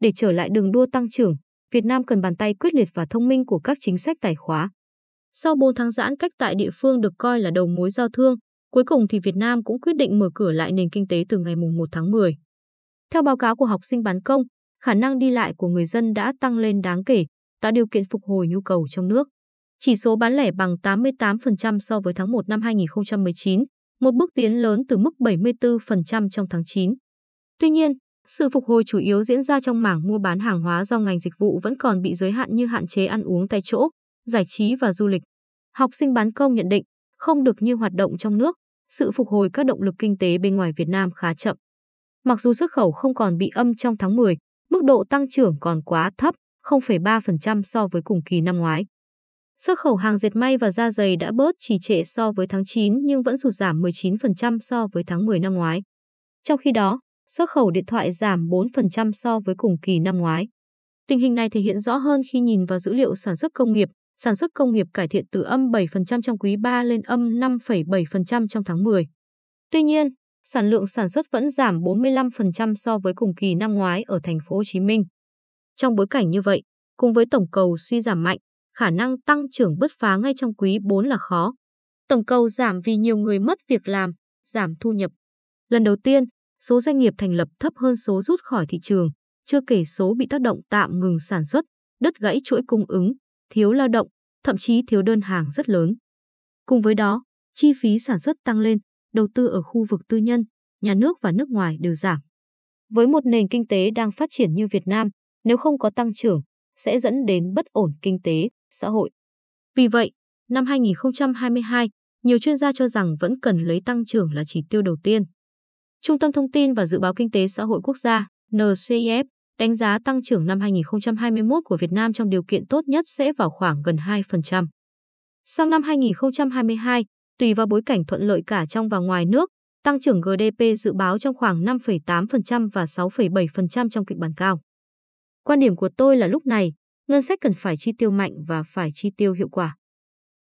để trở lại đường đua tăng trưởng, Việt Nam cần bàn tay quyết liệt và thông minh của các chính sách tài khóa. Sau 4 tháng giãn cách tại địa phương được coi là đầu mối giao thương, cuối cùng thì Việt Nam cũng quyết định mở cửa lại nền kinh tế từ ngày 1 tháng 10. Theo báo cáo của học sinh bán công, khả năng đi lại của người dân đã tăng lên đáng kể, tạo điều kiện phục hồi nhu cầu trong nước. Chỉ số bán lẻ bằng 88% so với tháng 1 năm 2019, một bước tiến lớn từ mức 74% trong tháng 9. Tuy nhiên, sự phục hồi chủ yếu diễn ra trong mảng mua bán hàng hóa do ngành dịch vụ vẫn còn bị giới hạn như hạn chế ăn uống tại chỗ, giải trí và du lịch. Học sinh bán công nhận định, không được như hoạt động trong nước, sự phục hồi các động lực kinh tế bên ngoài Việt Nam khá chậm. Mặc dù xuất khẩu không còn bị âm trong tháng 10, mức độ tăng trưởng còn quá thấp, 0,3% so với cùng kỳ năm ngoái. Xuất khẩu hàng dệt may và da giày đã bớt trì trệ so với tháng 9 nhưng vẫn sụt giảm 19% so với tháng 10 năm ngoái. Trong khi đó, xuất khẩu điện thoại giảm 4% so với cùng kỳ năm ngoái. Tình hình này thể hiện rõ hơn khi nhìn vào dữ liệu sản xuất công nghiệp. Sản xuất công nghiệp cải thiện từ âm 7% trong quý 3 lên âm 5,7% trong tháng 10. Tuy nhiên, sản lượng sản xuất vẫn giảm 45% so với cùng kỳ năm ngoái ở thành phố Hồ Chí Minh. Trong bối cảnh như vậy, cùng với tổng cầu suy giảm mạnh, khả năng tăng trưởng bứt phá ngay trong quý 4 là khó. Tổng cầu giảm vì nhiều người mất việc làm, giảm thu nhập. Lần đầu tiên, số doanh nghiệp thành lập thấp hơn số rút khỏi thị trường, chưa kể số bị tác động tạm ngừng sản xuất, đứt gãy chuỗi cung ứng, thiếu lao động, thậm chí thiếu đơn hàng rất lớn. Cùng với đó, chi phí sản xuất tăng lên, đầu tư ở khu vực tư nhân, nhà nước và nước ngoài đều giảm. Với một nền kinh tế đang phát triển như Việt Nam, nếu không có tăng trưởng, sẽ dẫn đến bất ổn kinh tế, xã hội. Vì vậy, năm 2022, nhiều chuyên gia cho rằng vẫn cần lấy tăng trưởng là chỉ tiêu đầu tiên. Trung tâm Thông tin và Dự báo Kinh tế Xã hội Quốc gia NCIF đánh giá tăng trưởng năm 2021 của Việt Nam trong điều kiện tốt nhất sẽ vào khoảng gần 2%. Sau năm 2022, tùy vào bối cảnh thuận lợi cả trong và ngoài nước, tăng trưởng GDP dự báo trong khoảng 5,8% và 6,7% trong kịch bản cao. Quan điểm của tôi là lúc này, ngân sách cần phải chi tiêu mạnh và phải chi tiêu hiệu quả.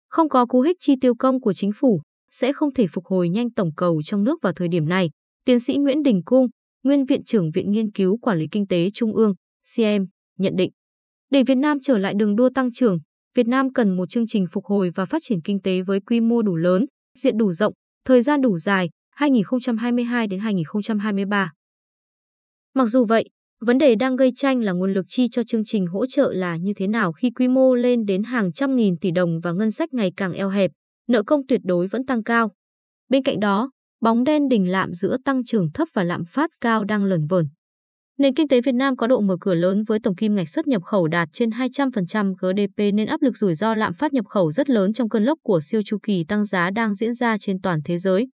Không có cú hích chi tiêu công của chính phủ, sẽ không thể phục hồi nhanh tổng cầu trong nước vào thời điểm này, tiến sĩ Nguyễn Đình Cung, nguyên viện trưởng Viện Nghiên cứu Quản lý Kinh tế Trung ương, CM, nhận định. Để Việt Nam trở lại đường đua tăng trưởng, Việt Nam cần một chương trình phục hồi và phát triển kinh tế với quy mô đủ lớn, diện đủ rộng, thời gian đủ dài, 2022 đến 2023. Mặc dù vậy, vấn đề đang gây tranh là nguồn lực chi cho chương trình hỗ trợ là như thế nào khi quy mô lên đến hàng trăm nghìn tỷ đồng và ngân sách ngày càng eo hẹp, nợ công tuyệt đối vẫn tăng cao. Bên cạnh đó, bóng đen đỉnh lạm giữa tăng trưởng thấp và lạm phát cao đang lẩn vẩn. Nền kinh tế Việt Nam có độ mở cửa lớn với tổng kim ngạch xuất nhập khẩu đạt trên 200% GDP nên áp lực rủi ro lạm phát nhập khẩu rất lớn trong cơn lốc của siêu chu kỳ tăng giá đang diễn ra trên toàn thế giới.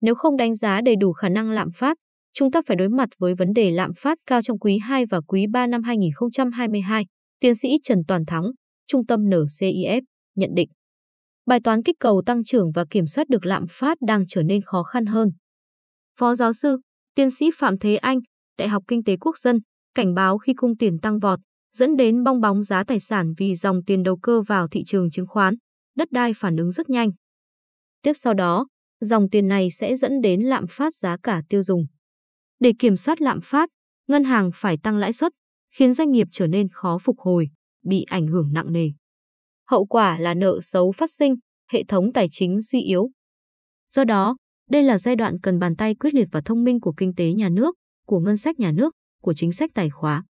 Nếu không đánh giá đầy đủ khả năng lạm phát, chúng ta phải đối mặt với vấn đề lạm phát cao trong quý 2 và quý 3 năm 2022, tiến sĩ Trần Toàn Thắng, Trung tâm NCIF, nhận định. Bài toán kích cầu tăng trưởng và kiểm soát được lạm phát đang trở nên khó khăn hơn. Phó giáo sư, tiến sĩ Phạm Thế Anh, Đại học Kinh tế Quốc dân, cảnh báo khi cung tiền tăng vọt, dẫn đến bong bóng giá tài sản vì dòng tiền đầu cơ vào thị trường chứng khoán, đất đai phản ứng rất nhanh. Tiếp sau đó, dòng tiền này sẽ dẫn đến lạm phát giá cả tiêu dùng. Để kiểm soát lạm phát, ngân hàng phải tăng lãi suất, khiến doanh nghiệp trở nên khó phục hồi, bị ảnh hưởng nặng nề. Hậu quả là nợ xấu phát sinh, hệ thống tài chính suy yếu. Do đó, đây là giai đoạn cần bàn tay quyết liệt và thông minh của kinh tế nhà nước, của ngân sách nhà nước, của chính sách tài khóa.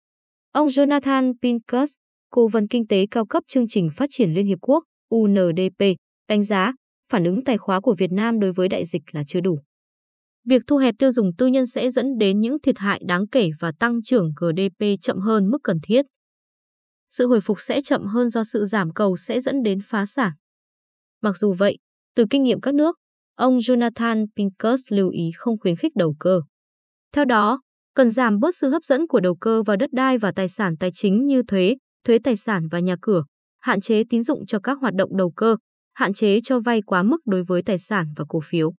Ông Jonathan Pincus, cố vấn kinh tế cao cấp chương trình phát triển Liên Hiệp Quốc UNDP, đánh giá phản ứng tài khóa của Việt Nam đối với đại dịch là chưa đủ. Việc thu hẹp tiêu dùng tư nhân sẽ dẫn đến những thiệt hại đáng kể và tăng trưởng GDP chậm hơn mức cần thiết. Sự hồi phục sẽ chậm hơn do sự giảm cầu sẽ dẫn đến phá sản. Mặc dù vậy, từ kinh nghiệm các nước, ông Jonathan Pincus lưu ý không khuyến khích đầu cơ. Theo đó, cần giảm bớt sự hấp dẫn của đầu cơ vào đất đai và tài sản tài chính như thuế, thuế tài sản và nhà cửa, hạn chế tín dụng cho các hoạt động đầu cơ, hạn chế cho vay quá mức đối với tài sản và cổ phiếu.